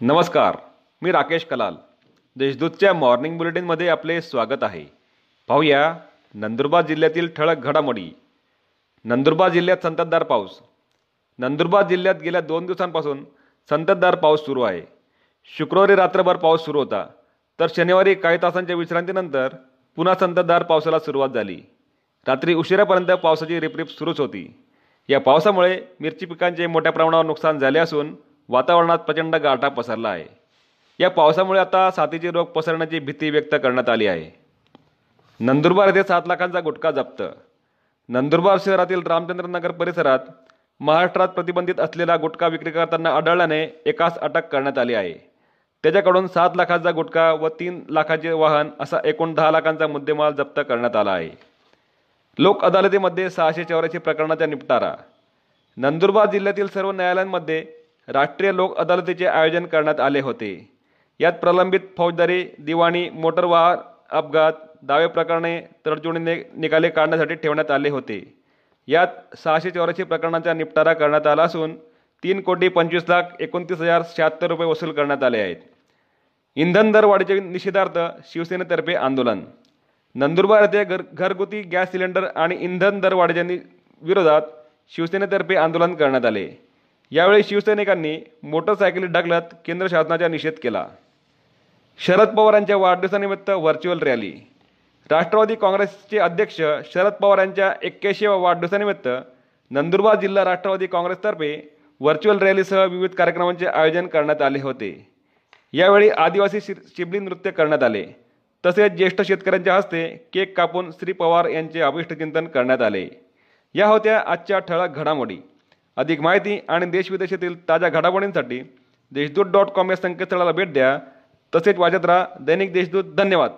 नमस्कार मी राकेश कलाल. देशदूतच्या मॉर्निंग बुलेटिनमध्ये आपले स्वागत आहे. पाहूया नंदुरबार जिल्ह्यातील ठळक घडामोडी. नंदुरबार जिल्ह्यात संततधार पाऊस. नंदुरबार जिल्ह्यात गेल्या दोन दिवसांपासून संततधार पाऊस सुरू आहे. शुक्रवारी रात्रभर पाऊस सुरू होता. तर शनिवारी काही तासांच्या विश्रांतीनंतर पुन्हा संततधार पावसाला सुरुवात झाली. रात्री उशिरापर्यंत पावसाची रिपरिप सुरूच होती. या पावसामुळे मिरची पिकांचे मोठ्या प्रमाणावर नुकसान झाले असून वातावरणात प्रचंड गारठा पसरला आहे. या पावसामुळे आता साथीचे रोग पसरण्याची भीती व्यक्त करण्यात आली आहे. नंदुरबार येथे सात लाखांचा गुटखा जप्त. नंदुरबार शहरातील रामचंद्रनगर परिसरात महाराष्ट्रात प्रतिबंधित असलेला गुटखा विक्री करताना आढळल्याने एकास अटक करण्यात आली आहे. त्याच्याकडून सात लाखाचा गुटखा व तीन लाखाचे वाहन असा एकूण दहा लाखांचा मुद्देमाल जप्त करण्यात आला आहे. लोक अदालतीमध्ये सहाशे चौऱ्याऐंशी प्रकरणाचा निपटारा. नंदुरबार जिल्ह्यातील सर्व न्यायालयांमध्ये राष्ट्रीय लोक अदालतीचे आयोजन करण्यात आले होते. यात प्रलंबित फौजदारी दिवाणी मोटर वाहन अपघात दावे प्रकरणे तडजोडीने निकाले काढण्यासाठी ठेवण्यात आले होते. यात सहाशे चौऱ्याऐंशी प्रकरणांचा निपटारा करण्यात आला असून तीन कोटी पंचवीस लाख एकोणतीस हजार शहात्तर रुपये वसूल करण्यात आले आहेत. इंधन दरवाढीचे निषेधार्थ शिवसेनेतर्फे आंदोलन. नंदुरबार येथे घर घरगुती गॅस सिलेंडर आणि इंधन दरवाढीच्या विरोधात शिवसेनेतर्फे आंदोलन करण्यात आले. यावेळी शिवसैनिकांनी मोटरसायकली ढकलत केंद्र शासनाचा निषेध केला. शरद पवारांच्या वाढदिवसानिमित्त व्हर्च्युअल रॅली राष्ट्रवादी काँग्रेसचे अध्यक्ष शरद पवार यांच्या एक्क्याऐंशीव्या वाढदिवसानिमित्त नंदुरबार जिल्हा राष्ट्रवादी काँग्रेसतर्फे व्हर्च्युअल रॅलीसह विविध कार्यक्रमांचे आयोजन करण्यात आले होते. यावेळी आदिवासी शि शिबली नृत्य करण्यात आले. तसेच ज्येष्ठ शेतकऱ्यांच्या हस्ते केक कापून श्री पवार यांचे अभिष्टचिंतन करण्यात आले. या होत्या आजच्या ठळक घडामोडी. अधिक माहिती आणि देशविदेशातील ताज्या घडामोडींसाठी देशदूत डॉट कॉम या संकेतस्थळाला भेट द्या. तसेच वाजत राहा दैनिक देशदूत. धन्यवाद.